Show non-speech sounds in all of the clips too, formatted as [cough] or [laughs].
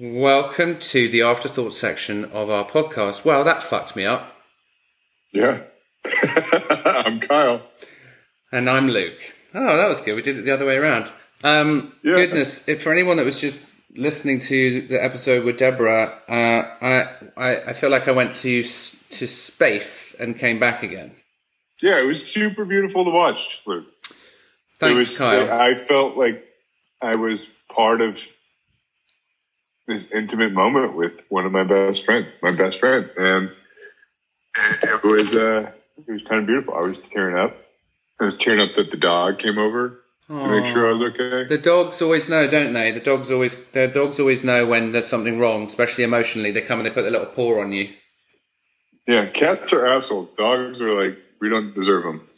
Welcome to the afterthought section of our podcast. Well, that fucked me up. Yeah. [laughs] I'm Kyle. And I'm Luke. Oh, that was good. We did it the other way around. Um, Yeah. Goodness, if for anyone that was just listening to the episode with Deborah, uh, I, I I feel like I went to to space and came back again. Yeah, it was super beautiful to watch, Luke. Thanks, was, Kyle. I felt like I was part of this intimate moment with one of my best friends, my best friend, and it was uh, it was kind of beautiful. I was tearing up. I was tearing up that the dog came over to make sure I was okay. The dogs always know, don't they? The dogs always, their dogs always know when there's something wrong, especially emotionally. They come and they put their little paw on you. Yeah, cats are assholes. Dogs are like we don't deserve them.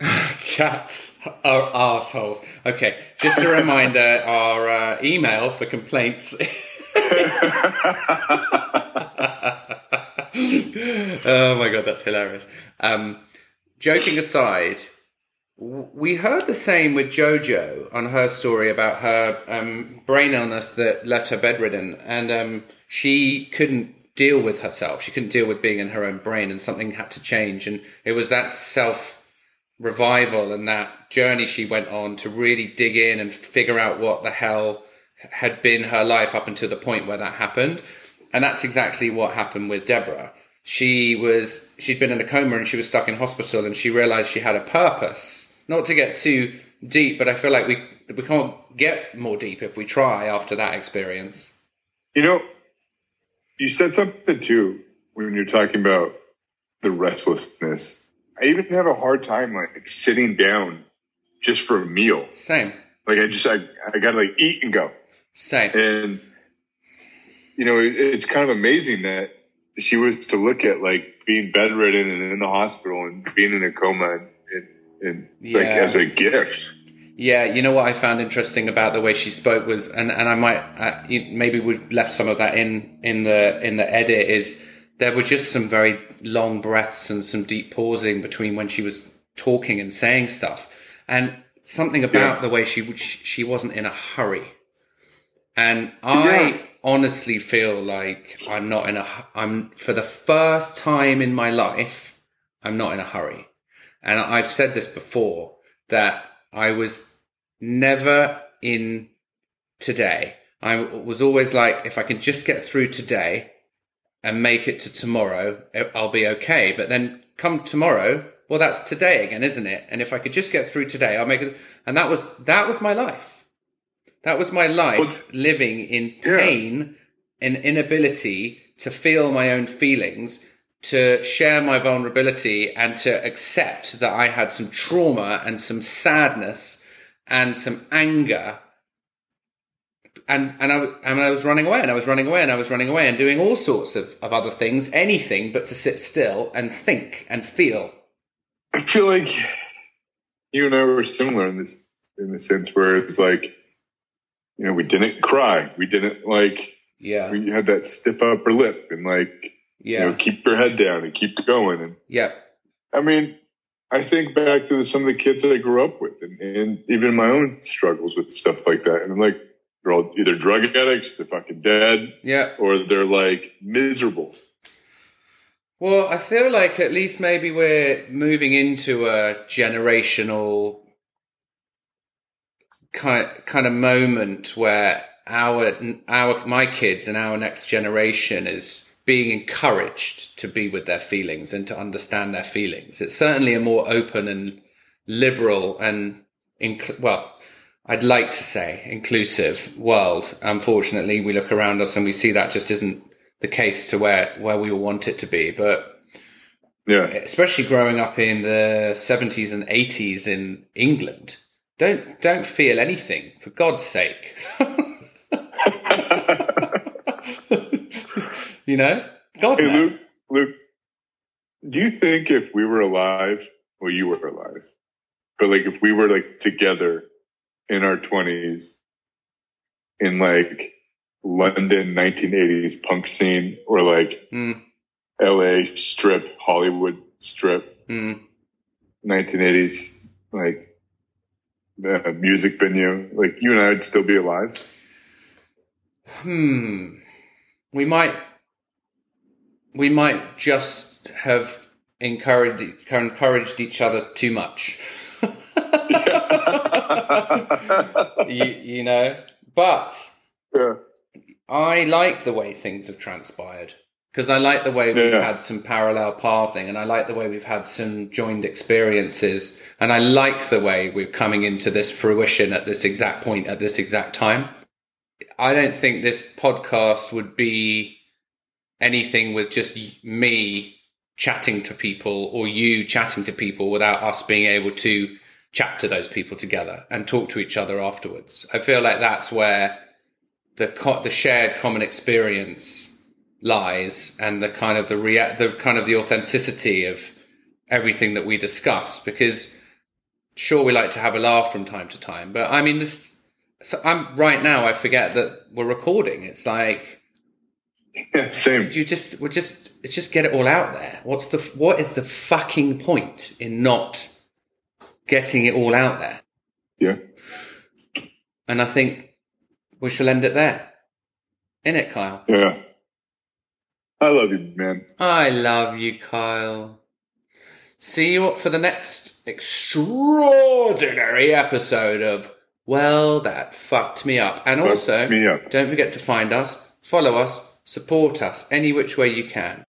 [laughs] Cats are assholes. Okay, just a reminder: our uh, email for complaints. [laughs] oh my god, that's hilarious. Um, joking aside, we heard the same with JoJo on her story about her um, brain illness that left her bedridden, and um, she couldn't deal with herself. She couldn't deal with being in her own brain, and something had to change. And it was that self revival and that journey she went on to really dig in and figure out what the hell had been her life up until the point where that happened. And that's exactly what happened with Deborah. She was, she'd been in a coma and she was stuck in hospital and she realized she had a purpose. Not to get too deep, but I feel like we, we can't get more deep if we try after that experience. You know, you said something too when you're talking about the restlessness. I even have a hard time like sitting down just for a meal. Same, Like I just I, I gotta like eat and go. Same. And you know, it, it's kind of amazing that she was to look at like being bedridden and in the hospital and being in a coma and, and, and like as a gift. Yeah, you know what I found interesting about the way she spoke was, and, and I might uh, maybe we left some of that in in the in the edit is there were just some very long breaths and some deep pausing between when she was talking and saying stuff, and something about Yeah. the way she she wasn't in a hurry, and I Yeah. honestly feel like I'm not in a I'm for the first time in my life I'm not in a hurry. And I've said this before that I was never in today. I was always like, if I can just get through today and make it to tomorrow, I'll be okay. But then come tomorrow, well, that's today again, isn't it? And if I could just get through today, I'll make it. And that was, that was my life. That was my life it's- living in Yeah. pain and inability to feel my own feelings, to share my vulnerability, and to accept that I had some trauma and some sadness and some anger. And and I and I was running away, and I was running away, and I was running away, and doing all sorts of, of other things, anything but to sit still and think and feel. I feel like you and I were similar in this in the sense where it's like, you know, we didn't cry, we didn't like, Yeah, we had that stiff upper lip, and like, you know, yeah, keep your head down and keep going. And yeah, I mean, I think back to some of the kids that I grew up with, and, and even my own struggles with stuff like that, and I'm like, they're all either drug addicts, they're fucking dead, yeah. or they're like miserable. Well, I feel like at least maybe we're moving into a generational kind of kind of moment where our our my kids and our next generation is being encouraged to be with their feelings and to understand their feelings. It's certainly a more open and liberal and inc- well, I'd like to say inclusive world. Unfortunately, we look around us and we see that just isn't the case to where where we all want it to be. But Yeah, especially growing up in the 70s and 80s in England, don't don't feel anything for God's sake. [laughs] you know, God. Hey. Luke, Luke, do you think if we were alive, well, you were alive, but like if we were like together in our twenties in like London 1980s punk scene or like Mm, LA strip, Hollywood strip, mm. 1980s, like the music venue, like you and I would still be alive. Hmm. We might. We might just have encouraged encouraged each other too much. [laughs] you, you know, but yeah. I like the way things have transpired because I like the way we've Yeah. had some parallel pathing and I like the way we've had some joined experiences and I like the way we're coming into this fruition at this exact point at this exact time. I don't think this podcast would be anything with just me chatting to people or you chatting to people without us being able to chat to those people together and talk to each other afterwards. I feel like that's where the co- the shared common experience lies and the kind of the rea- the kind of the authenticity of everything that we discuss because sure we like to have a laugh from time to time but i mean this so i'm right now i forget that we're recording it's like yeah, [laughs] same. you just we just it's just get it all out there what's the what is the fucking point in not getting it all out there Yeah. and i think we shall end it there in it kyle Yeah. I love you, man. I love you, Kyle. See you up for the next extraordinary episode of Well, That Fucked Me Up. And also, me up. don't forget to find us, follow us, support us any which way you can.